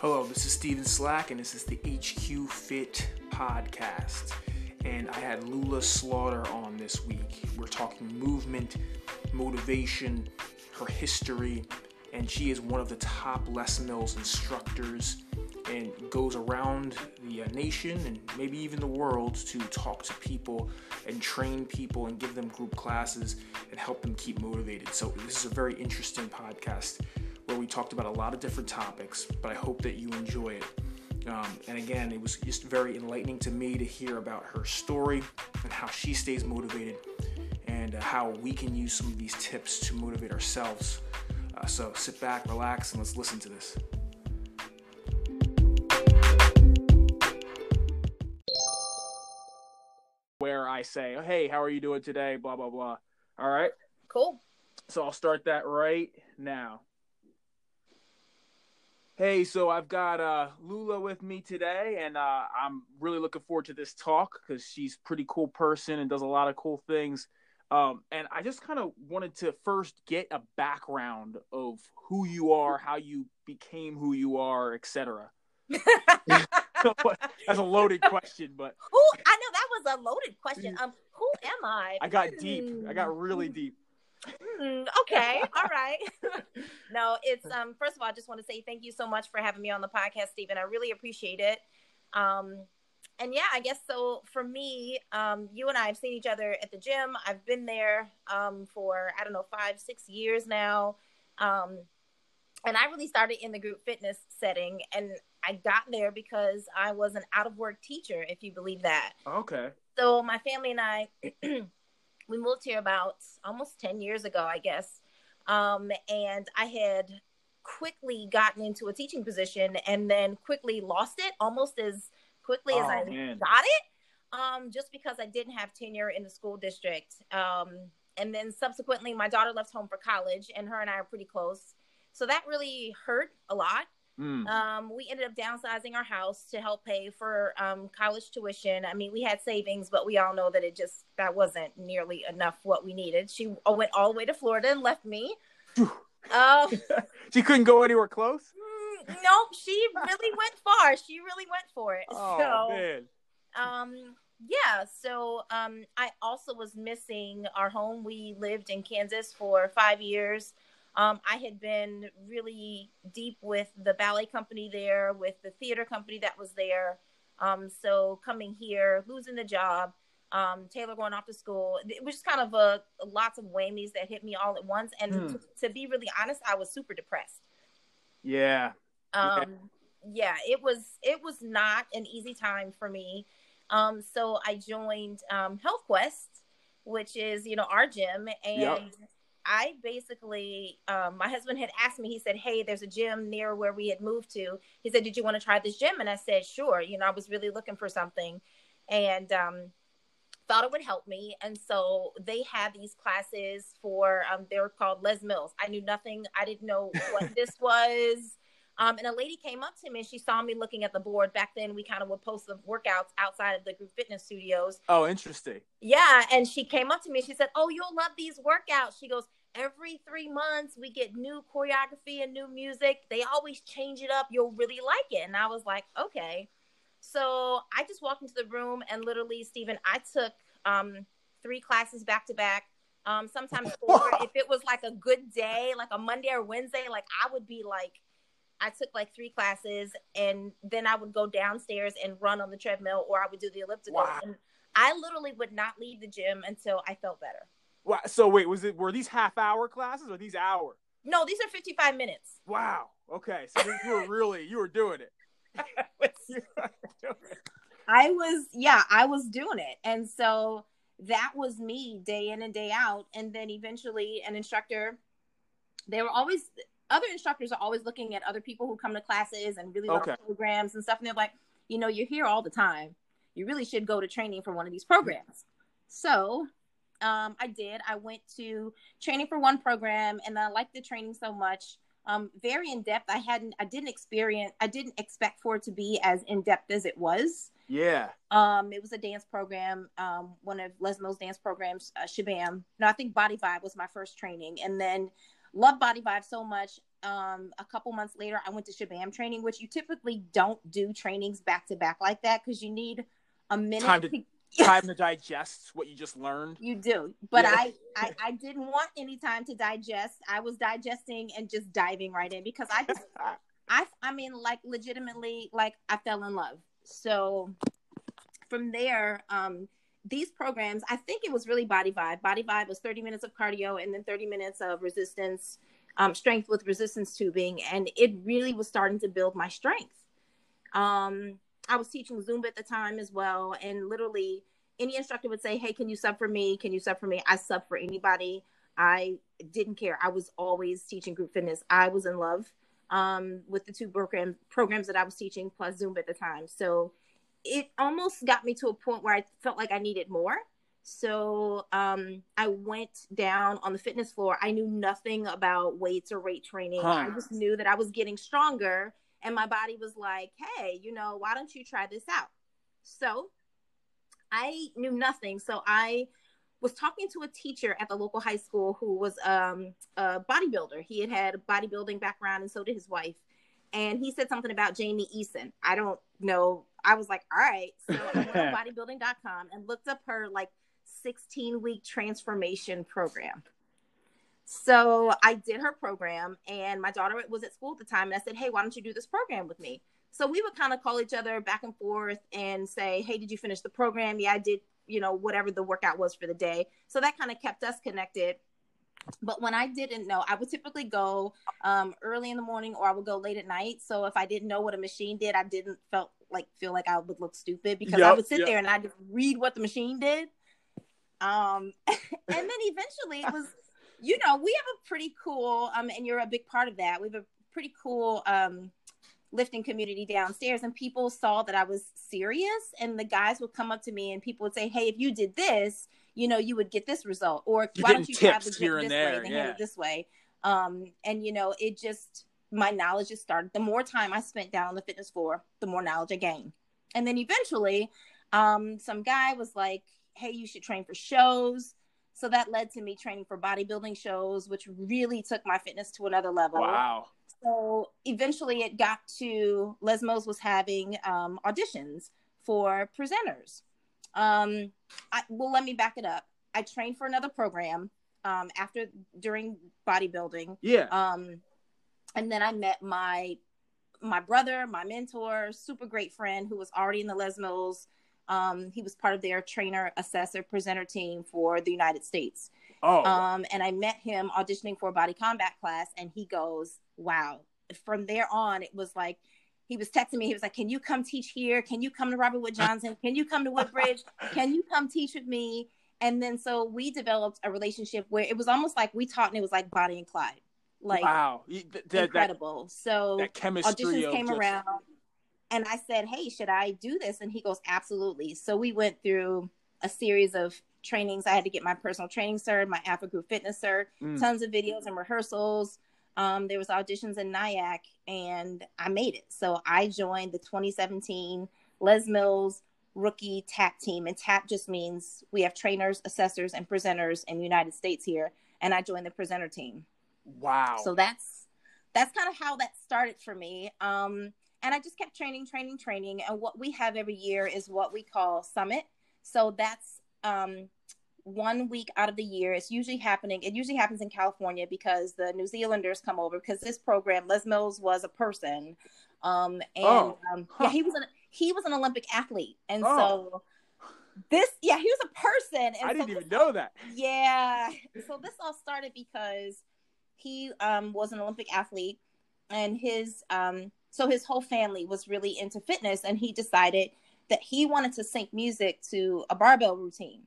Hello, this is Steven Slack, and this is the HQ Fit podcast. And I had Lula Slaughter on this week. We're talking movement, motivation, her history, and she is one of the top Les Mills instructors and goes around the uh, nation and maybe even the world to talk to people and train people and give them group classes and help them keep motivated. So, this is a very interesting podcast where we talked about a lot of different topics, but I hope that you enjoy it. Um, and again, it was just very enlightening to me to hear about her story and how she stays motivated and uh, how we can use some of these tips to motivate ourselves. Uh, so sit back, relax, and let's listen to this. Where I say, hey, how are you doing today? Blah, blah, blah. All right. Cool. So I'll start that right now. Hey, so I've got uh, Lula with me today, and uh, I'm really looking forward to this talk because she's a pretty cool person and does a lot of cool things. Um, and I just kind of wanted to first get a background of who you are, how you became who you are, etc. That's a loaded question, but who I know that was a loaded question. Um, who am I? I got deep. I got really Hmm. deep. Mm, okay, all right. no, it's um. First of all, I just want to say thank you so much for having me on the podcast, Stephen. I really appreciate it. Um, and yeah, I guess so. For me, um, you and I have seen each other at the gym. I've been there um for I don't know five, six years now. Um, and I really started in the group fitness setting, and I got there because I was an out of work teacher, if you believe that. Okay. So my family and I, we moved here about almost 10 years ago, I guess. Um, and I had quickly gotten into a teaching position and then quickly lost it almost as quickly as Oh, I man. got it. Um, just because I didn't have tenure in the school district. Um, and then subsequently, my daughter left home for college, and her and I are pretty close. So that really hurt a lot. Mm. Um, we ended up downsizing our house to help pay for um, college tuition. I mean, we had savings, but we all know that it just that wasn't nearly enough what we needed. She went all the way to Florida and left me. Um, she couldn't go anywhere close. mm, nope, she really went far. She really went for it. Oh so, man. um, yeah. So, um, I also was missing our home. We lived in Kansas for five years. Um, I had been really deep with the ballet company there, with the theater company that was there. Um, so coming here, losing the job, um, Taylor going off to school, it was just kind of a, lots of whammies that hit me all at once. And Hmm. to, to be really honest, I was super depressed. Yeah. Yeah. Um, yeah, it was it was not an easy time for me. Um, so I joined um, Health Quest, which is you know our gym, and Yep. I basically um, my husband had asked me. He said, "Hey, there's a gym near where we had moved to." He said, "Did you want to try this gym?" And I said, "Sure." You know, I was really looking for something, and um, thought it would help me. And so they had these classes for um, they were called Les Mills. I knew nothing. I didn't know what this was. Um, and a lady came up to me and she saw me looking at the board. Back then, we kind of would post the workouts outside of the group fitness studios. Oh, interesting. Yeah. And she came up to me she said, Oh, you'll love these workouts. She goes, Every three months, we get new choreography and new music. They always change it up. You'll really like it. And I was like, Okay. So I just walked into the room and literally, Stephen, I took um, three classes back to back. Um, sometimes four. if it was like a good day, like a Monday or Wednesday, like I would be like, I took like three classes and then I would go downstairs and run on the treadmill or I would do the elliptical. Wow. And I literally would not leave the gym until I felt better. So wait, was it were these half hour classes or these hour? No, these are 55 minutes. Wow. Okay. So you were really you were doing it. You were doing it. I was, yeah, I was doing it. And so that was me day in and day out. And then eventually, an instructor, they were always, other instructors are always looking at other people who come to classes and really love Okay. programs and stuff. And they're like, you know, you're here all the time. You really should go to training for one of these programs. So um, I did. I went to training for one program and I liked the training so much. Um, very in depth. I hadn't, I didn't experience, I didn't expect for it to be as in depth as it was. Yeah. Um, it was a dance program, um, one of Les Mills dance programs, uh, Sh'Bam. No, I think Body Vive was my first training, and then loved Body Vive so much. um, a couple months later, I went to Sh'Bam training, which you typically don't do trainings back to back like that because you need a minute Time to- to Time to digest what you just learned. You do, but Yeah. I, I I didn't want any time to digest. I was digesting and just diving right in because I just I I mean like legitimately like I fell in love. So from there, um, these programs, I think it was really Body Vive. Body Vive was 30 minutes of cardio and then 30 minutes of resistance, um, strength with resistance tubing, and it really was starting to build my strength. Um, I was teaching Zumba at the time as well, and literally any instructor would say, "Hey, can you sub for me? Can you sub for me?" I sub for anybody. I didn't care. I was always teaching group fitness. I was in love um, with the two program programs that I was teaching plus Zumba at the time. So it almost got me to a point where I felt like I needed more. So um, I went down on the fitness floor. I knew nothing about weights or weight training. Huh. I just knew that I was getting stronger, and my body was like, "Hey, you know, why don't you try this out?" So I knew nothing. So I was talking to a teacher at the local high school who was um, a bodybuilder. He had had a bodybuilding background, and so did his wife. And he said something about Jamie Eason. I don't know. I was like, all right. So I went on bodybuilding.com and looked up her like 16 week transformation program. So I did her program, and my daughter was at school at the time. And I said, hey, why don't you do this program with me? So we would kind of call each other back and forth and say, hey, did you finish the program? Yeah, I did, you know, whatever the workout was for the day. So that kind of kept us connected. But when I didn't know, I would typically go um, early in the morning or I would go late at night. So if I didn't know what a machine did, I didn't felt like feel like I would look stupid because I would sit yep. there and I just read what the machine did. Um, and then eventually it was, you know, we have a pretty cool, um, and you're a big part of that. We have a pretty cool um, lifting community downstairs, and people saw that I was serious. And the guys would come up to me and people would say, "Hey, if you did this, you know, you would get this result." Or why don't you try the here and this there, way and yeah. handle this way? Um, and you know, it just my knowledge just started. The more time I spent down on the fitness floor, the more knowledge I gained. And then eventually, um, some guy was like, "Hey, you should train for shows." So that led to me training for bodybuilding shows, which really took my fitness to another level. Wow. So eventually it got to Les Mills was having um, auditions for presenters. Um, I, well, let me back it up. I trained for another program um, after during bodybuilding, Yeah. um, and then I met my my brother, my mentor, super great friend who was already in the Les Mills. Um, he was part of their trainer, assessor, presenter team for the United States. oh. Um, and I met him auditioning for a body combat class, and he goes, "Wow!" From there on, it was like he was texting me. He was like, "Can you come teach here? Can you come to Robert Wood Johnson? Can you come to Woodbridge? Can you come teach with me?" And then so we developed a relationship where it was almost like we taught, and it was like Bonnie and Clyde, like wow. You- th- th- that, incredible. so that chemistry auditions came just- around and I said, Hey, should I do this? And he goes, Absolutely. So we went through a series of trainings. I had to get my personal training cert, my AFAA Group Fitness cert, Mm. tons of videos and rehearsals. Um, there was auditions in Nyack and I made it. So I joined the 2017 Les Mills rookie TAP team. And TAP just means we have trainers, assessors, and presenters in the United States here. And I joined the presenter team. Wow. So that's that's kind of how that started for me. Um, and I just kept training, training, training. And what we have every year is what we call Summit. So that's um, one week out of the year. It's usually happening. It usually happens in California because the New Zealanders come over because this program, Les Mills was a person. Um, and Oh, um, yeah, he was an he was an Olympic athlete, and Oh. so this yeah he was a person. And I so didn't this even know that. yeah. So this all started because he um, was an Olympic athlete, and his um, so his whole family was really into fitness, and he decided that he wanted to sync music to a barbell routine.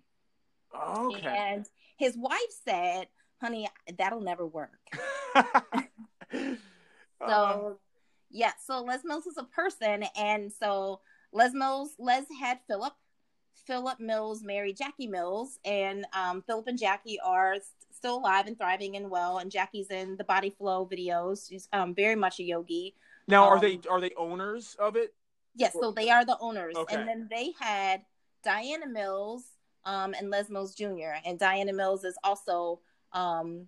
Okay. And his wife said, "Honey, that'll never work." So yeah, so Les Mills is a person, and so Les Mills, Les had Philip. Philip Mills married Jackie Mills, and um, Philip and Jackie are still alive and thriving and well. And Jackie's in the Body Flow videos. She's um, very much a yogi. Now, are um, they are they owners of it? Yes, so they are the owners. Okay. And then they had Diana Mills um, and Les Mills Jr. And Diana Mills is also um,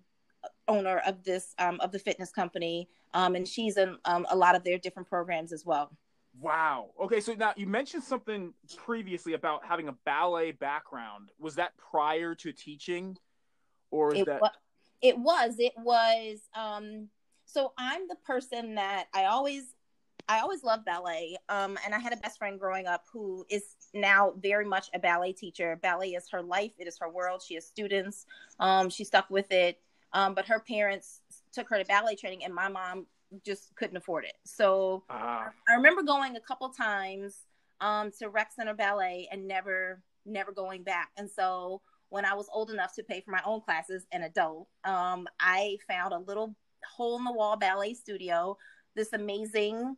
owner of this um, of the fitness company, um, and she's in um, a lot of their different programs as well. Wow. Okay, so now you mentioned something previously about having a ballet background. Was that prior to teaching, or is it that? Was, it was. It was. Um, so I'm the person that I always, I always loved ballet. Um, and I had a best friend growing up who is now very much a ballet teacher. Ballet is her life. It is her world. She has students. Um, she stuck with it. Um, but her parents took her to ballet training, and my mom just couldn't afford it. So uh, I remember going a couple times um, to Rec Center Ballet and never, never going back. And so when I was old enough to pay for my own classes, an adult, um, I found a little hole in the wall ballet studio. This amazing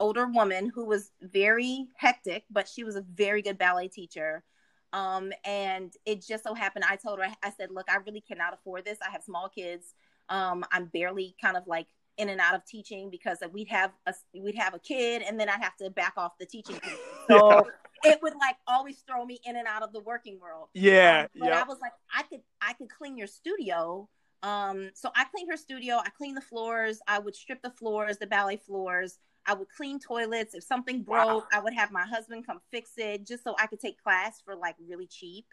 older woman who was very hectic, but she was a very good ballet teacher. Um, and it just so happened, I told her, I said, look, I really cannot afford this. I have small kids. Um, I'm barely kind of like in and out of teaching because we'd have a we'd have a kid and then I'd have to back off the teaching. So yeah. it would like always throw me in and out of the working world. Yeah. Um, but yep. I was like, I could I could clean your studio. Um, so I cleaned her studio. I cleaned the floors. I would strip the floors, the ballet floors. I would clean toilets. If something broke, wow. I would have my husband come fix it just so I could take class for like really cheap.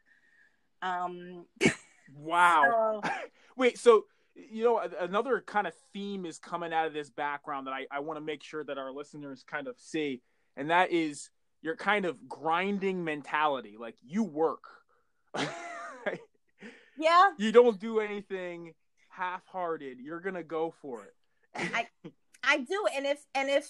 Um, wow. So, Wait, so you know another kind of theme is coming out of this background that I, I want to make sure that our listeners kind of see, and that is your kind of grinding mentality. Like you work. yeah. You don't do anything half-hearted. You're gonna go for it. I I do, and if and if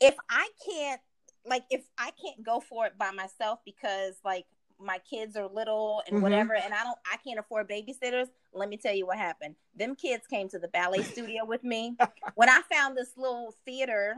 if I can't like if I can't go for it by myself because like my kids are little and mm-hmm. whatever and I don't I can't afford babysitters, let me tell you what happened. Them kids came to the ballet studio with me. when I found this little theater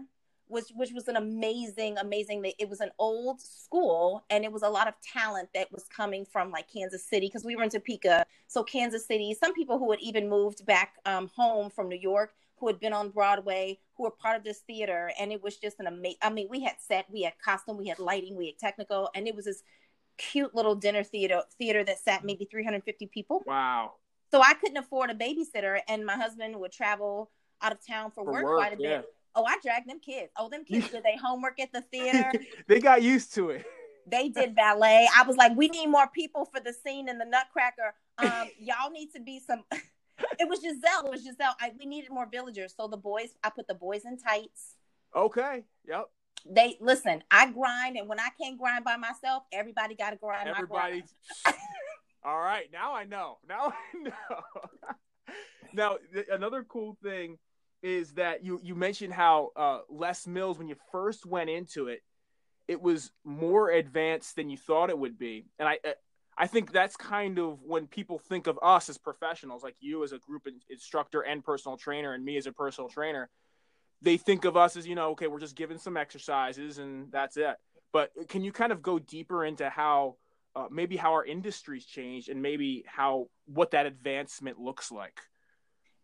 which which was an amazing amazing it was an old school and it was a lot of talent that was coming from like Kansas City because we were in Topeka so Kansas City some people who had even moved back um, home from New York who had been on Broadway who were part of this theater and it was just an amazing I mean we had set we had costume we had lighting we had technical and it was this cute little dinner theater theater that sat maybe 350 people. Wow. So I couldn't afford a babysitter, and my husband would travel out of town for, for work, work, quite a bit. Oh, I dragged them kids. Oh, them kids did they homework at the theater. they got used to it. They did ballet. I was like, we need more people for the scene in the Nutcracker. Um, y'all need to be some. it was Giselle. It was Giselle. I, we needed more villagers. So the boys, I put the boys in tights. Okay. Yep they listen. I grind, and when I can't grind by myself, everybody got to grind. Everybody. All right, now I know. Now I know. now th- another cool thing is that you you mentioned how uh, Les Mills when you first went into it, it was more advanced than you thought it would be, and I. Uh, I think that's kind of when people think of us as professionals, like you as a group instructor and personal trainer, and me as a personal trainer. They think of us as you know okay we're just giving some exercises and that's it. But can you kind of go deeper into how uh, maybe how our industry's changed and maybe how what that advancement looks like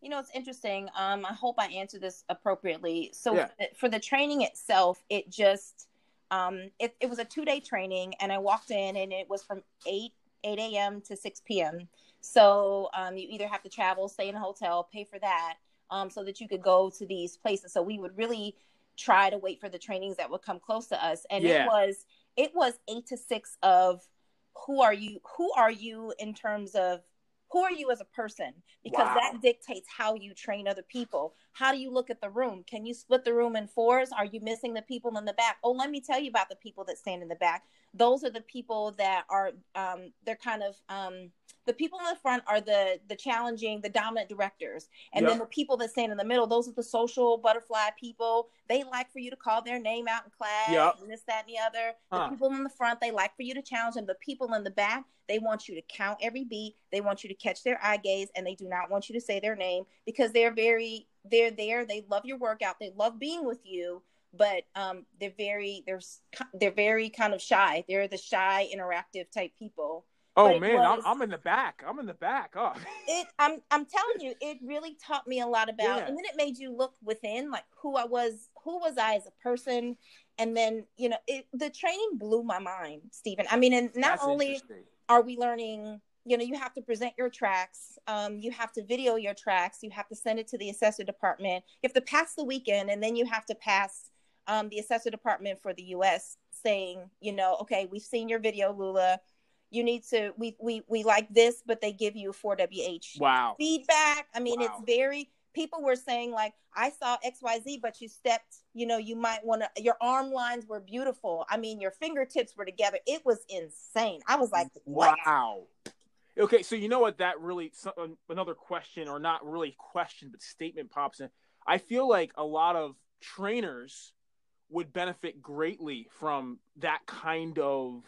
you know it's interesting um, i hope i answer this appropriately so yeah. for the training itself it just um, it, it was a two-day training and i walked in and it was from 8 8 a.m to 6 p.m so um, you either have to travel stay in a hotel pay for that um, so that you could go to these places. So we would really try to wait for the trainings that would come close to us. And yeah. it was it was eight to six of who are you who are you in terms of who are you as a person because wow. that dictates how you train other people. How do you look at the room? Can you split the room in fours? Are you missing the people in the back? Oh let me tell you about the people that stand in the back those are the people that are um, they're kind of um, the people in the front are the the challenging the dominant directors. And yep. then the people that stand in the middle those are the social butterfly people. They like for you to call their name out in class yep. and this that and the other. Huh. the people in the front they like for you to challenge them. The people in the back they want you to count every beat. They want you to catch their eye gaze and they do not want you to say their name because they're very they're there. They love your workout. They love being with you but um, they're very they're they're very kind of shy they're the shy interactive type people Oh man, was, I'm, I'm in the back. I'm in the back. Oh. it, I'm I'm telling you, it really taught me a lot about, yeah. and then it made you look within, like who I was, who was I as a person, and then you know, it, the training blew my mind, Stephen. I mean, and not That's only are we learning, you know, you have to present your tracks. Um, you have to video your tracks. You have to send it to the assessor department. You have to pass the weekend, and then you have to pass um, the assessor department for the U.S. saying, you know, okay, we've seen your video, Lula. You need to. We we we like this, but they give you 4WH wow feedback. I mean, Wow. it's very. People were saying like, I saw X Y Z, but you stepped. You know, you might want to. Your arm lines were beautiful. I mean, your fingertips were together. It was insane. I was like, what? Wow. Okay, so you know what? That really another question, or not really question, but statement pops in. I feel like a lot of trainers would benefit greatly from that kind of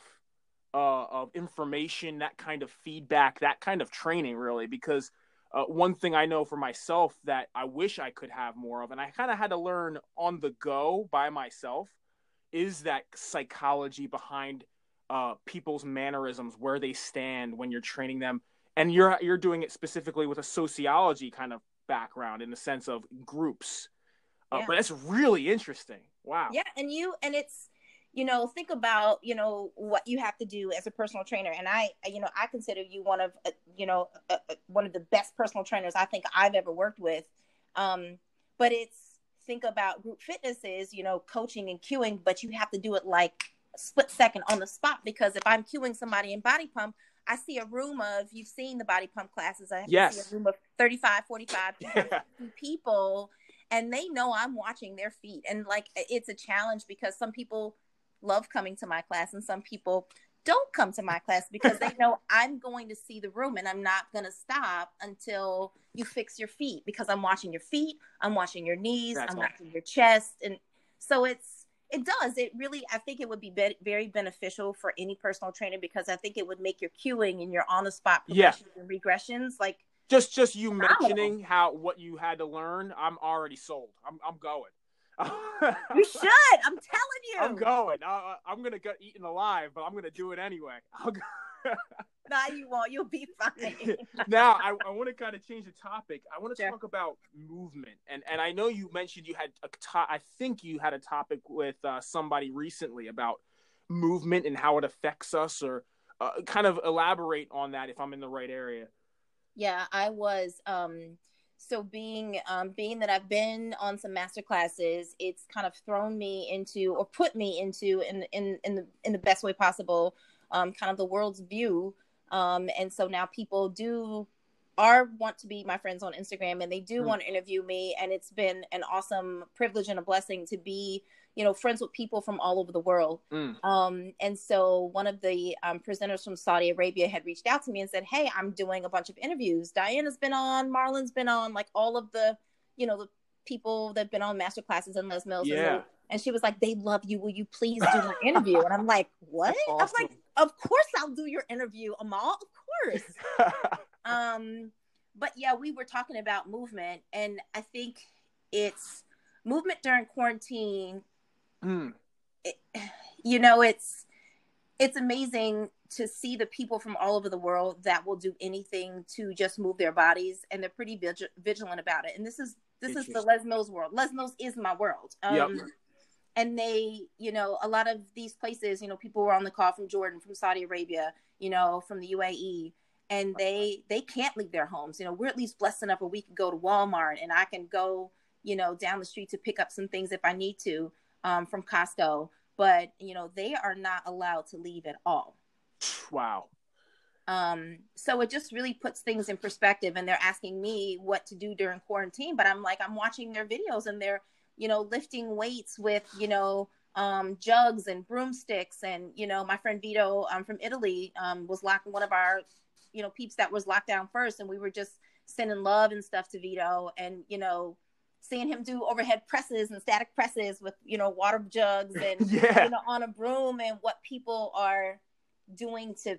uh, of information, that kind of feedback, that kind of training, really. Because uh, one thing I know for myself that I wish I could have more of, and I kind of had to learn on the go by myself, is that psychology behind uh, people's mannerisms, where they stand when you're training them, and you're you're doing it specifically with a sociology kind of background in the sense of groups. Uh, Yeah. But that's really interesting. Wow. Yeah, and you and it's you know think about you know what you have to do as a personal trainer and i you know i consider you one of uh, you know uh, uh, one of the best personal trainers i think i've ever worked with um but it's think about group fitnesses you know coaching and cueing but you have to do it like a split second on the spot because if i'm cueing somebody in body pump i see a room of you've seen the body pump classes i have Yes. see a room of 35 45 Yeah. people and they know I'm watching their feet. And like it's a challenge because some people love coming to my class and some people don't come to my class because they know I'm going to see the room and I'm not going to stop until you fix your feet because I'm watching your feet, I'm watching your knees, That's I'm watching your chest and so it's it does it really i think it would be, be very beneficial for any personal trainer because i think it would make your cueing and your on the spot Yeah. and regressions like Just just you mentioning how what you had to learn, I'm already sold. I'm I'm going. you should i'm telling you I'm going. I, I'm gonna get eaten alive, but I'm gonna do it anyway. I'll go. No, you won't. You'll be fine. now I, I want to kind of change the topic. I want to Sure. talk about movement, and and I know you mentioned you had a to- I think you had a topic with uh, somebody recently about movement and how it affects us, or uh, kind of elaborate on that if I'm in the right area. Yeah, I was. Um, so being um, being that I've been on some master classes, it's kind of thrown me into or put me into in in in the in the best way possible, um, kind of the world's view. Um, and so now people do are want to be my friends on Instagram and they do Hmm. want to interview me and it's been an awesome privilege and a blessing to be you know friends with people from all over the world Mm. Um, and so one of the um, presenters from Saudi Arabia had reached out to me and said, Hey, I'm doing a bunch of interviews. Diana's been on, Marlon's been on, like all of the, you know, the people that have been on master classes and Les Mills. And, Yeah. they- and she was like, They love you. Will you please do my interview? And I'm like, What? That's I was like. Of course I'll do your interview, Amal. Of course. um, but yeah, we were talking about movement, and I think it's movement during quarantine Mm. it, you know it's it's amazing to see the people from all over the world that will do anything to just move their bodies and they're pretty vig- vigilant about it. And this is this is the les mills world. Les mills is my world. Um Yep. and they you know a lot of these places you know people were on the call from jordan from saudi arabia you know from the uae and they they can't leave their homes. You know we're at least blessed enough where we can go to walmart and i can go you know down the street to pick up some things if i need to um, from Costco, but you know they are not allowed to leave at all. wow. Um, so it just really puts things in perspective. And they're asking me what to do during quarantine, but I'm like, I'm watching their videos and they're, you know, lifting weights with, you know, um, jugs and broomsticks. And you know, my friend Vito um, from Italy um, was locking one of our, you know, peeps that was locked down first, and we were just sending love and stuff to Vito, and you know. Seeing him do overhead presses and static presses with you know water jugs and Yeah. you know on a broom and what people are doing to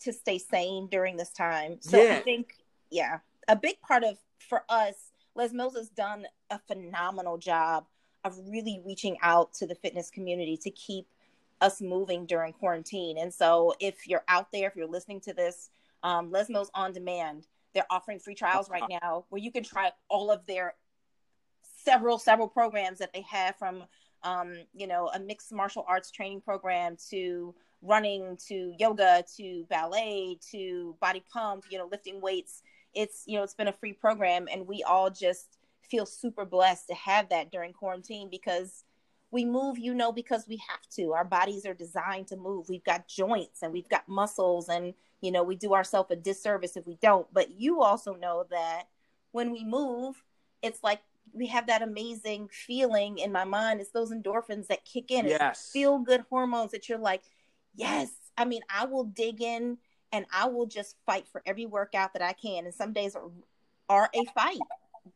to stay sane during this time so Yeah. i think yeah a big part of for us les mills has done a phenomenal job of really reaching out to the fitness community to keep us moving during quarantine and so if you're out there if you're listening to this um, les mills on demand they're offering free trials right now where you can try all of their several several programs that they have from um, you know, a mixed martial arts training program to running to yoga to ballet to body pump, you know, lifting weights. It's, you know, it's been a free program and we all just feel super blessed to have that during quarantine because we move, you know, because we have to. Our bodies are designed to move. We've got joints and we've got muscles and, you know, we do ourselves a disservice if we don't. But you also know that when we move, it's like we have that amazing feeling in my mind. It's those endorphins that kick in. Yes. Feel good hormones that you're like, yes. I mean, I will dig in and I will just fight for every workout that I can. And some days are, are a fight,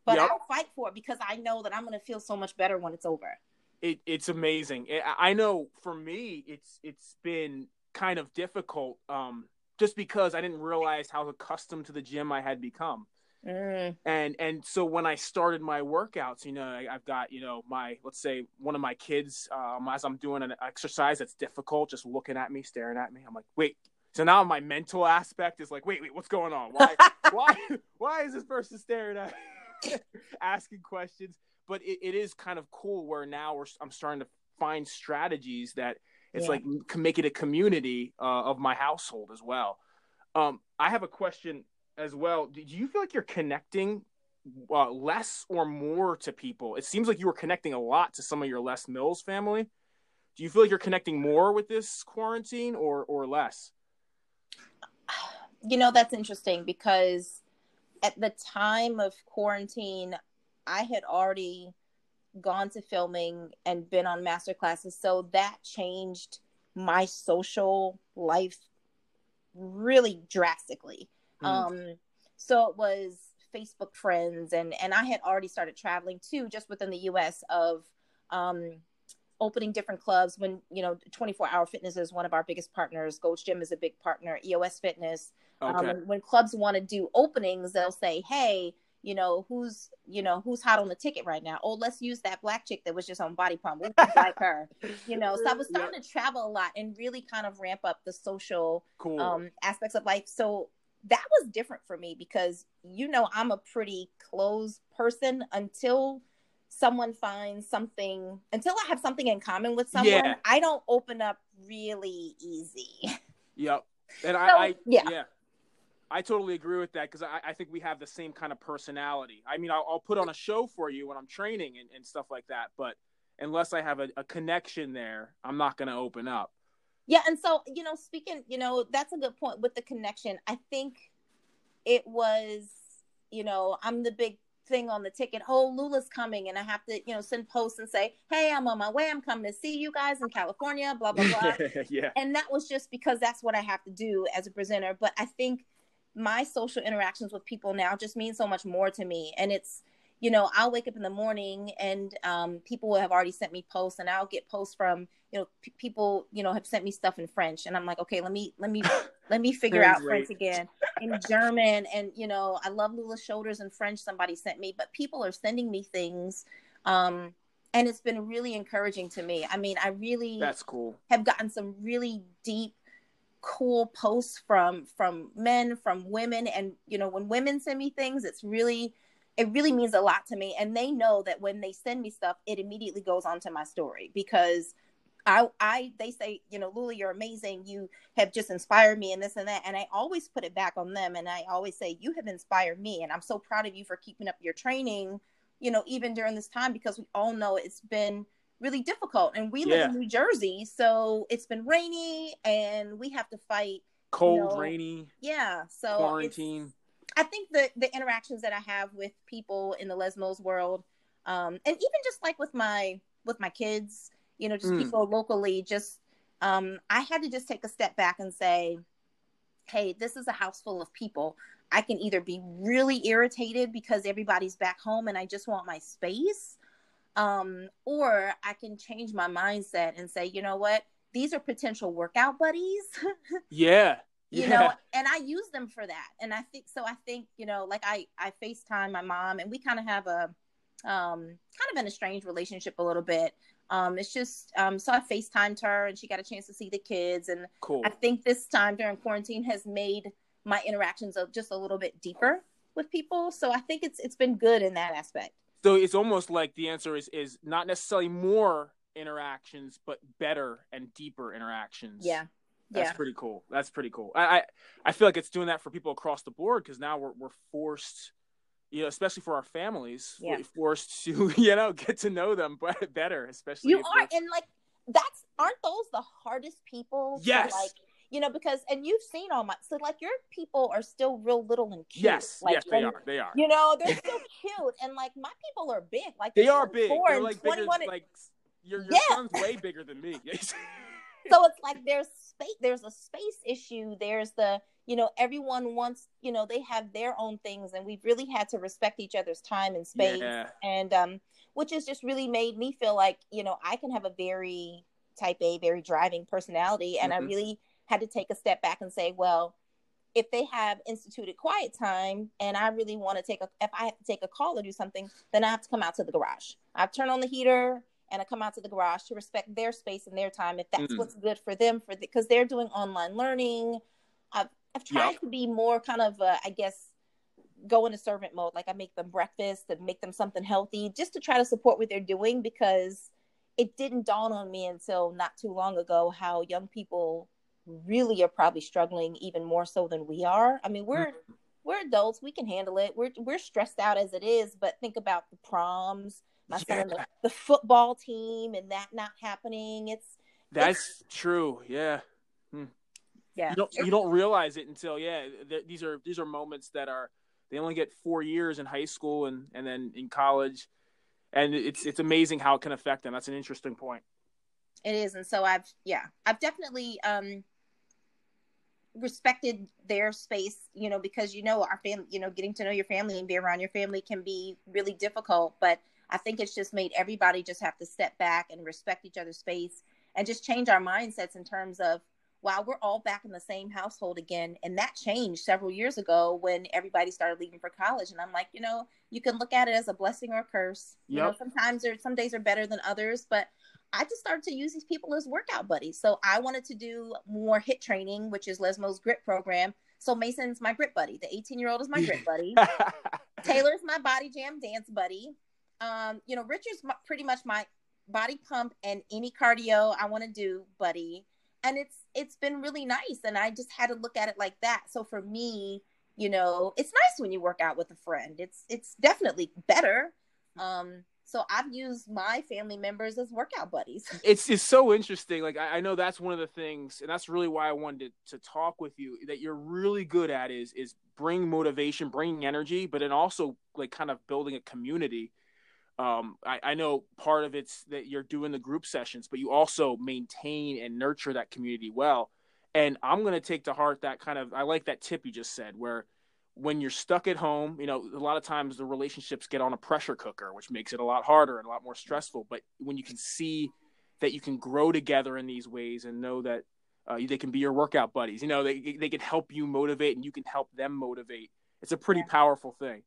but yep. I'll fight for it because I know that I'm going to feel so much better when it's over. It, it's amazing. I know for me, it's it's been kind of difficult, um, just because I didn't realize how accustomed to the gym I had become. Mm. And and so when I started my workouts, you know, I, have got you know my let's say one of my kids um, as I'm doing an exercise that's difficult, just looking at me, staring at me. I'm like, wait. So now my mental aspect is like, wait, wait, what's going on? Why, why, why is this person staring at me, asking questions? But it, it is kind of cool where now we're I'm starting to find strategies that it's yeah. like can make it a community uh, of my household as well. Um, I have a question as well. Do you feel like you're connecting uh, less or more to people? It seems like you were connecting a lot to some of your Les Mills family. Do you feel like you're connecting more with this quarantine or or less? You know, that's interesting because at the time of quarantine, I had already gone to filming and been on master classes, so that changed my social life really drastically. Mm. Um, so it was Facebook friends, and and I had already started traveling too, just within the U.S. of um, opening different clubs. When you know, 24 Hour Fitness is one of our biggest partners. Gold's Gym is a big partner. EOS Fitness. Um, okay. Um, when clubs want to do openings, they'll say, "Hey." you know who's you know who's hot on the ticket right now oh let's use that black chick that was just on body pump we like her you know so i was starting to travel a lot and really kind of ramp up the social cool. um, aspects of life so that was different for me because you know I'm a pretty closed person until someone finds something until I have something in common with someone, yeah. I don't open up really easy. Yep. And so, I, I yeah. yeah. I totally agree with that because I, I, think we have the same kind of personality. I mean, I'll, I'll, put on a show for you when I'm training and, and stuff like that, but unless I have a, a connection there, I'm not going to open up. Yeah, and so you know, speaking, you know, that's a good point with the connection. I think it was, you know, I'm the big thing on the ticket. Oh, Lula's coming, and I have to, you know, send posts and say, "Hey, I'm on my way. I'm coming to see you guys in California." Blah blah blah. yeah. And that was just because that's what I have to do as a presenter. But I think my social interactions with people now just mean so much more to me, and it's you know, I'll wake up in the morning and um, people will have already sent me posts, and I'll get posts from you know p- people you know have sent me stuff in French, and I'm like, okay, let me let me let me figure out great. French again in German, and you know, I love Lula's shoulders in French. Somebody sent me, but people are sending me things. Um, and it's been really encouraging to me. I mean, I really that's cool. Have gotten some really deep, cool posts from from men, from women, and you know, when women send me things, it's really it really means a lot to me and they know that when they send me stuff it immediately goes onto my story because I, I, they say, you know, Lula, you're amazing. You have just inspired me and this and that. And I always put it back on them. And I always say, you have inspired me. And I'm so proud of you for keeping up your training, you know, even during this time, because we all know it's been really difficult. And we live in New Jersey. So it's been rainy and we have to fight cold, you know, rainy. Yeah. So quarantine I think the the interactions that I have with people in the Les Mills world, um, and even just like with my with my kids, you know, just mm. people locally, just um, I had to just take a step back and say, hey, this is a house full of people. I can either be really irritated because everybody's back home and I just want my space, um, or I can change my mindset and say, you know what, these are potential workout buddies. yeah you yeah. know and i use them for that and i think so i think you know like i i facetime my mom and we kind of have a um kind of an estranged relationship a little bit um it's just um so i facetimed her and she got a chance to see the kids and cool. i think this time during quarantine has made my interactions just a little bit deeper with people so i think it's it's been good in that aspect so it's almost like the answer is is not necessarily more interactions, but better and deeper interactions. Yeah. That's yeah. pretty cool. That's pretty cool. I, I, I feel like it's doing that for people across the board because now we're we're forced, you know, especially for our families, Yeah. we're forced to you know get to know them better, especially You are, and like that's aren't those the hardest people? to, Yes. like you know, because and you've seen all my so like your people are still real little and cute. yes, like, yes, they and, are, they are. You know, they're still cute, and like my people are big. Like They they're big. 24 They're like bigger. and- Like your your Yeah. son's way bigger than me. so it's like there's space there's a space issue there's the you know everyone wants you know they have their own things and we've really had to respect each other's time and space Yeah. and um which has just really made me feel like you know i can have a very type a very driving personality and Mhm. i really had to take a step back and say well if they have instituted quiet time and i really want to take a if i have to take a call or do something then i have to come out to the garage i've turned on the heater and I come out to the garage to respect their space and their time if that's Mhm. what's good for them for because they're doing online learning. I've I've tried Yep. to be more kind of uh, I guess go into servant mode like I make them breakfast and make them something healthy just to try to support what they're doing because it didn't dawn on me until not too long ago how young people really are probably struggling even more so than we are. I mean, we're we're adults, we can handle it. We're we're stressed out as it is, but think about the proms, my son the, the football team and that not happening. It's That's true. Yeah. yeah. You don't you don't realize it until yeah. Th- these are these are moments that are they only get four years in high school and and then in college, and it's it's amazing how it can affect them. That's an interesting point. It is, and so I've yeah, I've definitely um respected their space, you know, because you know our family, you know, getting to know your family and be around your family can be really difficult. But I think it's just made everybody just have to step back and respect each other's space and just change our mindsets in terms of wow, we're all back in the same household again. And that changed several years ago when everybody started leaving for college. And I'm like, you know, you can look at it as a blessing or a curse. You know, sometimes there some days are better than others, but I just started to use these people as workout buddies. So I wanted to do more HIIT training, which is Les Mills' grit program. So Mason's my grit buddy. The 18 year old is my grit buddy. Taylor's my body jam dance buddy. Um, you know, Richard's pretty much my body pump and any cardio I want to do buddy. And it's it's been really nice. And I just had to look at it like that. So for me, you know, it's nice when you work out with a friend. It's it's definitely better. Um, so I've used my family members as workout buddies. it's it's so interesting. Like I, I know that's one of the things, and that's really why I wanted to, to talk with you. That you're really good at is is bring motivation, bringing energy, but then also like kind of building a community. Um, I, I know part of it's that you're doing the group sessions, but you also maintain and nurture that community well. And I'm going to take to heart that kind of. I like that tip you just said, where when you're stuck at home, you know, a lot of times the relationships get on a pressure cooker, which makes it a lot harder and a lot more stressful. But when you can see that you can grow together in these ways and know that uh, they can be your workout buddies, you know, they they can help you motivate and you can help them motivate. It's a pretty Yeah. powerful thing.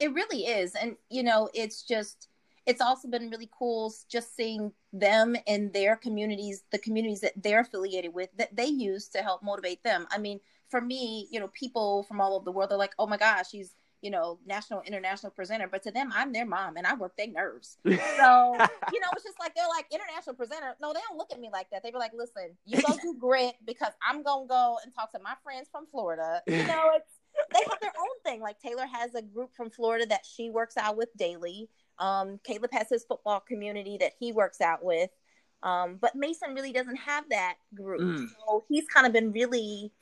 It really is. And, you know, it's just, it's also been really cool just seeing them and their communities, the communities that they're affiliated with, that they use to help motivate them. I mean, for me, you know, people from all over the world are like, oh my gosh, she's, you know, national, international presenter. But to them, I'm their mom and I work their nerves. So, you know, it's just like, they're like, international presenter. No, they don't look at me like that. They be like, listen, you go do grit because I'm going to go and talk to my friends from Florida. You know, it's, they have their own thing. Like Taylor has a group from Florida that she works out with daily. Um, Caleb has his football community that he works out with. Um, but Mason really doesn't have that group. Mm. So he's kind of been really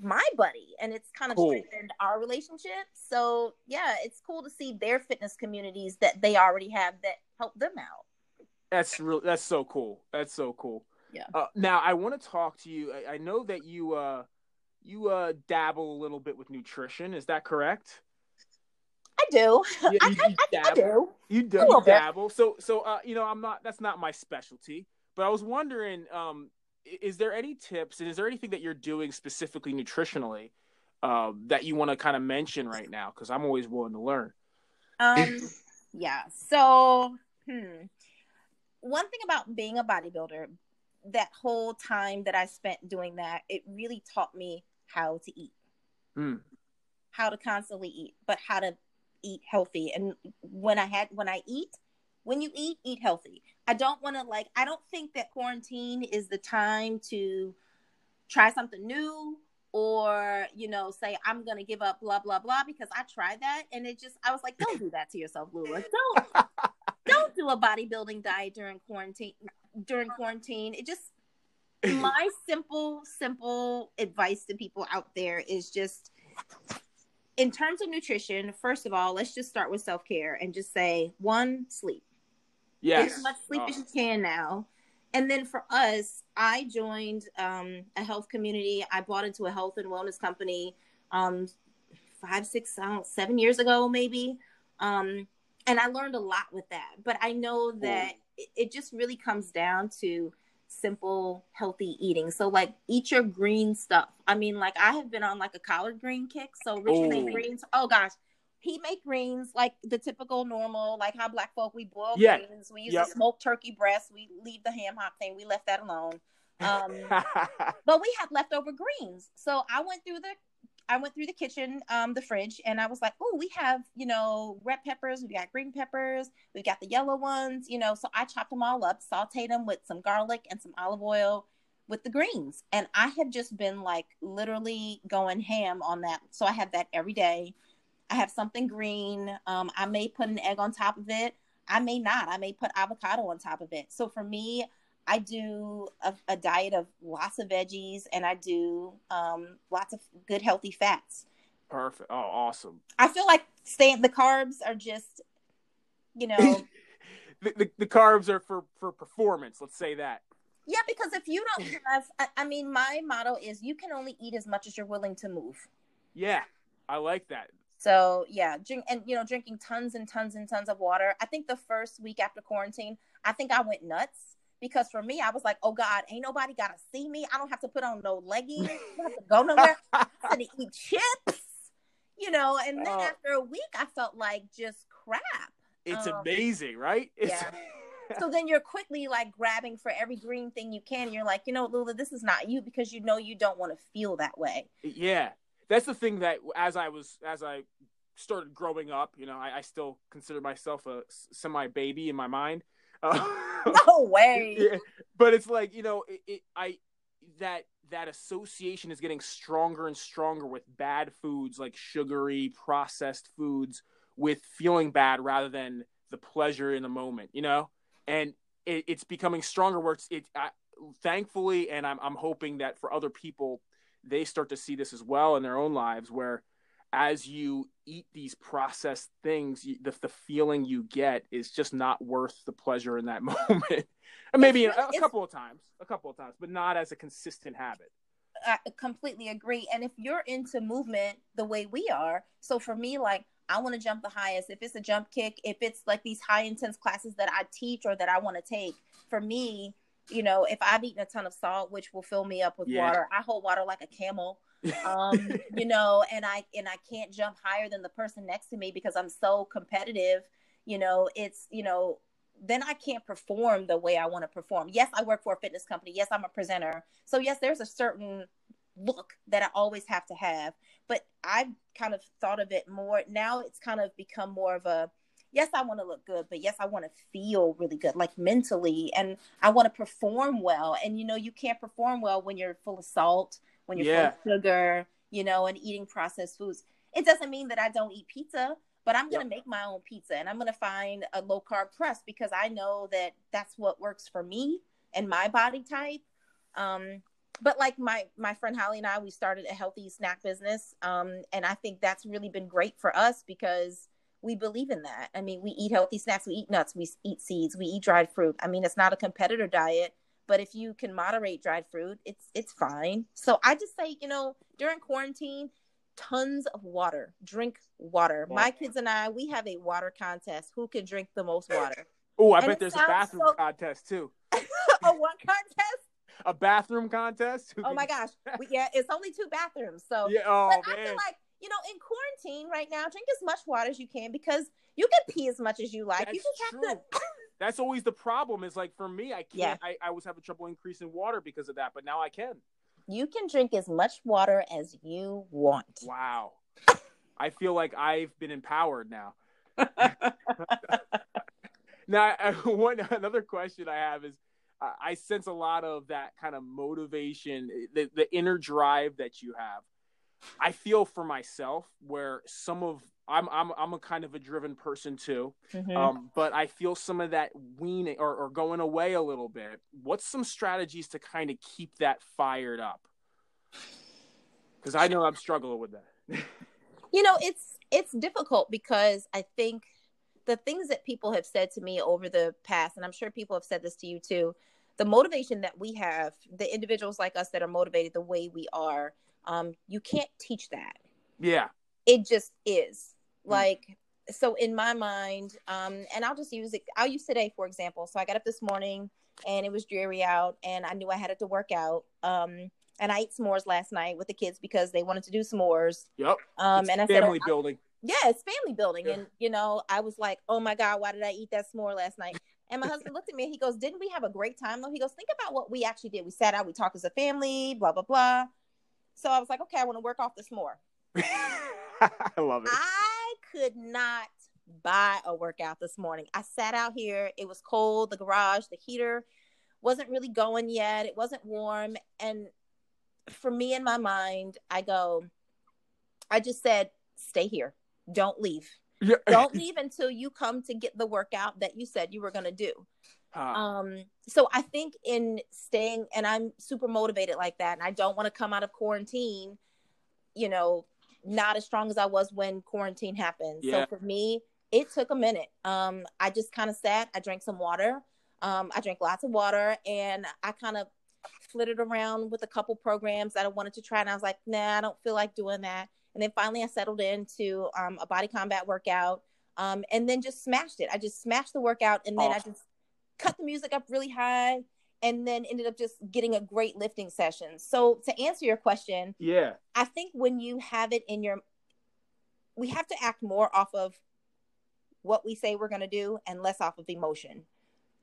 my buddy and it's kind of Cool. strengthened our relationship. So yeah, it's cool to see their fitness communities that they already have that help them out. That's real. That's so cool. That's so cool. Yeah. Uh, now I want to talk to you. I, I know that you uh you uh dabble a little bit with nutrition. Is that correct? I do. Yeah, I, you- I, you I, I dabble. do. You do you bit. dabble. So so uh you know I'm not that's not my specialty. But I was wondering um is there any tips and is there anything that you're doing specifically nutritionally um that you want to kind of mention right now cuz I'm always willing to learn. Um, yeah. So, hmm. One thing about being a bodybuilder, that whole time that I spent doing that, it really taught me how to eat, Hmm. how to constantly eat, but how to eat healthy. And when I had when I eat, when you eat, eat healthy. I don't want to like. I don't think that quarantine is the time to try something new or you know say i'm gonna give up blah blah blah because i tried that and it just i was like don't do that to yourself lula don't don't do a bodybuilding diet during quarantine during quarantine it just my simple simple advice to people out there is just in terms of nutrition first of all let's just start with self-care and just say one sleep yes get as much sleep oh. as you can now and then for us, I joined um, a health community. I bought into a health and wellness company um, five, six, seven years ago, maybe. Um, and I learned a lot with that. But I know that it, it just really comes down to simple, healthy eating. So, like, eat your green stuff. I mean, like, I have been on like a collard green kick. So, Richard made greens. Oh gosh, he make greens like the typical normal, like how black folk we boil yeah. greens. We use yep. smoked turkey breast. We leave the ham hock thing. We left that alone. Um, but we had leftover greens, so I went through the I went through the kitchen, um, the fridge, and I was like, "Oh, we have you know red peppers. We got green peppers. We got the yellow ones. You know." So I chopped them all up, sautéed them with some garlic and some olive oil with the greens, and I have just been like literally going ham on that. So I have that every day. I have something green. Um, I may put an egg on top of it. I may not. I may put avocado on top of it. So for me, I do a, a diet of lots of veggies and I do um, lots of good healthy fats. Perfect. Oh, awesome. I feel like staying the carbs are just, you know, the, the, the carbs are for for performance. Let's say that. Yeah, because if you don't have, I, I mean, my motto is you can only eat as much as you're willing to move. Yeah, I like that. So yeah, drink and you know drinking tons and tons and tons of water. I think the first week after quarantine, I think I went nuts because for me, I was like, oh God, ain't nobody gotta see me. I don't have to put on no leggings. I don't have to go nowhere. I have to eat chips, you know. And then uh, after a week, I felt like just crap. It's um, amazing, right? It's... Yeah. so then you're quickly like grabbing for every green thing you can. You're like, you know, Lula, this is not you because you know you don't want to feel that way. Yeah, that's the thing that as I was as I started growing up, you know, I, I still consider myself a semi baby in my mind. Uh, no way. Yeah, but it's like you know, it, it, I that that association is getting stronger and stronger with bad foods like sugary processed foods with feeling bad rather than the pleasure in the moment, you know, and it, it's becoming stronger where it's it. I, thankfully, and I'm I'm hoping that for other people they start to see this as well in their own lives where as you eat these processed things you, the, the feeling you get is just not worth the pleasure in that moment and maybe a, a couple of times a couple of times but not as a consistent habit I completely agree. And if you're into movement the way we are, so for me, like I want to jump the highest. If it's a jump kick, if it's like these high intense classes that I teach or that I want to take, for me, you know, if I've eaten a ton of salt, which will fill me up with yeah. water, I hold water like a camel. Um, you know, and I and I can't jump higher than the person next to me because I'm so competitive. You know, it's you know, then I can't perform the way I want to perform. Yes, I work for a fitness company. Yes, I'm a presenter. So yes, there's a certain look that I always have to have. But I've kind of thought of it more now. It's kind of become more of a yes, I want to look good, but yes, I want to feel really good, like mentally, and I want to perform well. And you know, you can't perform well when you're full of salt, when you're yeah. full of sugar, you know, and eating processed foods. It doesn't mean that I don't eat pizza, but I'm going to yep. make my own pizza and I'm going to find a low carb crust because I know that that's what works for me and my body type. Um, but like my my friend Holly and I, we started a healthy snack business, um, and I think that's really been great for us because we believe in that. I mean, we eat healthy snacks, we eat nuts, we eat seeds, we eat dried fruit. I mean, it's not a competitor diet, but if you can moderate dried fruit, it's it's fine. So I just say, you know, during quarantine, tons of water. Drink water. My kids and I, we have a water contest. Who can drink the most water? Oh, I and bet there's a bathroom so... contest too. a what contest? A bathroom contest? oh my gosh. We, yeah, it's only two bathrooms. So yeah, oh, but man. I feel like you know, in quarantine right now, drink as much water as you can because you can pee as much as you like. That's you just true. have to. That's always the problem. Is like for me, I can't. Yeah. I, I was having trouble increasing water because of that, but now I can. You can drink as much water as you want. Wow. I feel like I've been empowered now, Now, one another question I have is, I sense a lot of that kind of motivation, the the inner drive that you have. I feel for myself where some of I'm I'm I'm a kind of a driven person too, mm-hmm. um, but I feel some of that weaning or, or going away a little bit. What's some strategies to kind of keep that fired up? Because I know I'm struggling with that. you know, it's it's difficult because I think the things that people have said to me over the past, and I'm sure people have said this to you too, the motivation that we have, the individuals like us that are motivated the way we are, um, you can't teach that. Yeah. It just is. Mm. Like, so in my mind, um, and I'll just use it, I'll use today, for example. So I got up this morning and it was dreary out and I knew I had to work out. Um, and I ate s'mores last night with the kids because they wanted to do s'mores. Yep. Um, it's and I family said, building. Yeah, it's family building. Yeah. And, you know, I was like, oh my God, why did I eat that s'more last night? And my husband looked at me and he goes, Didn't we have a great time though? He goes, Think about what we actually did. We sat out, we talked as a family, blah, blah, blah. So I was like, Okay, I want to work off this more. I love it. I could not buy a workout this morning. I sat out here, it was cold, the garage, the heater wasn't really going yet, it wasn't warm. And for me in my mind, I go, I just said, Stay here, don't leave. Yeah. Don't leave until you come to get the workout that you said you were going to do. Uh, um, so I think in staying, and I'm super motivated like that, and I don't want to come out of quarantine, you know, not as strong as I was when quarantine happened. Yeah. So for me, it took a minute. Um, I just kind of sat, I drank some water. Um, I drank lots of water and I kind of flitted around with a couple programs that I wanted to try. And I was like, nah, I don't feel like doing that. And then finally, I settled into um, a body combat workout um, and then just smashed it. I just smashed the workout and then awesome. I just cut the music up really high and then ended up just getting a great lifting session. So, to answer your question, yeah, I think when you have it in your, we have to act more off of what we say we're going to do and less off of emotion.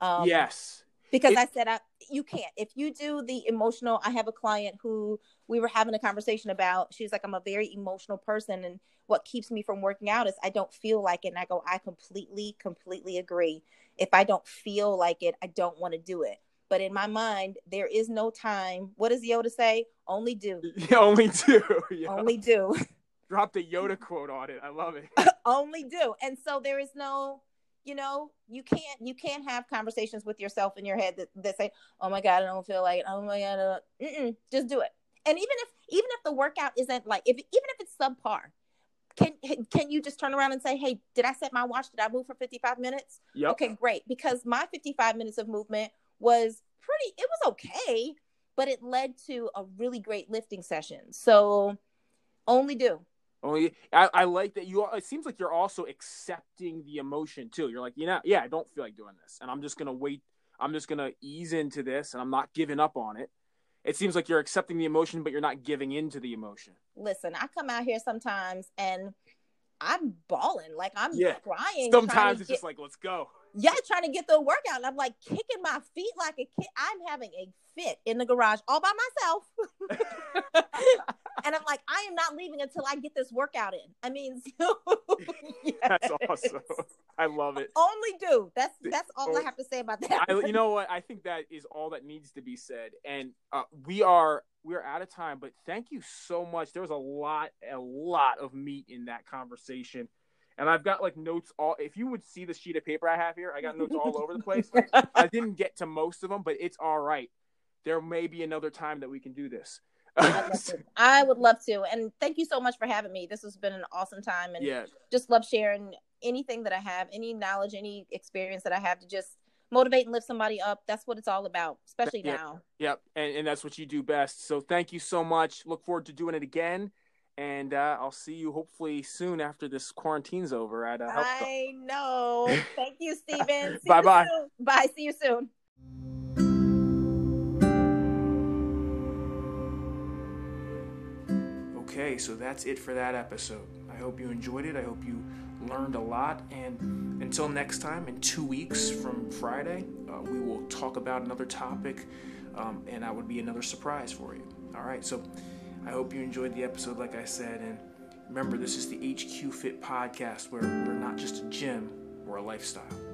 Um, yes because it, I said I, you can't. If you do the emotional, I have a client who we were having a conversation about. She's like, I'm a very emotional person, and what keeps me from working out is I don't feel like it. And I go, I completely, completely agree. If I don't feel like it, I don't want to do it. But in my mind, there is no time. What does Yoda say? Only do. only do. Yeah. Only do. Drop the Yoda quote on it. I love it. only do. And so there is no you know you can't you can't have conversations with yourself in your head that, that say oh my god i don't feel like it. oh my god uh, just do it. And even if even if the workout isn't like if even if it's subpar can can you just turn around and say hey did i set my watch? Did i move for 55 minutes? Yep. okay great. Because my 55 minutes of movement was pretty it was okay but it led to a really great lifting session. So only do only I, I like that you. It seems like you're also accepting the emotion too. You're like, you know, yeah, I don't feel like doing this, and I'm just gonna wait. I'm just gonna ease into this, and I'm not giving up on it. It seems like you're accepting the emotion, but you're not giving into the emotion. Listen, I come out here sometimes, and I'm bawling, like I'm yeah. crying. Sometimes it's get... just like, let's go yeah, trying to get the workout. And I'm like kicking my feet like a kid. I'm having a fit in the garage all by myself. and I'm like, I am not leaving until I get this workout in. I mean, so, yes. that's awesome. I love it. Only do. That's that's all I have to say about that. I, you know what? I think that is all that needs to be said. And uh, we are we are out of time. But thank you so much. There was a lot, a lot of meat in that conversation and I've got like notes all. If you would see the sheet of paper I have here, I got notes all over the place. I didn't get to most of them, but it's all right. There may be another time that we can do this. I would love to, and thank you so much for having me. This has been an awesome time, and yeah. just love sharing anything that I have, any knowledge, any experience that I have to just motivate and lift somebody up. That's what it's all about, especially yep. now. Yep, and, and that's what you do best. So thank you so much. Look forward to doing it again and uh, I'll see you hopefully soon after this quarantine's over at uh, Health I know. Thank you, Steven. bye bye. Bye. See you soon. Okay, so that's it for that episode. I hope you enjoyed it. I hope you learned a lot. And until next time, in two weeks from Friday, uh, we will talk about another topic, um, and that would be another surprise for you. All right, so. I hope you enjoyed the episode, like I said. And remember, this is the HQ Fit podcast where we're not just a gym, we're a lifestyle.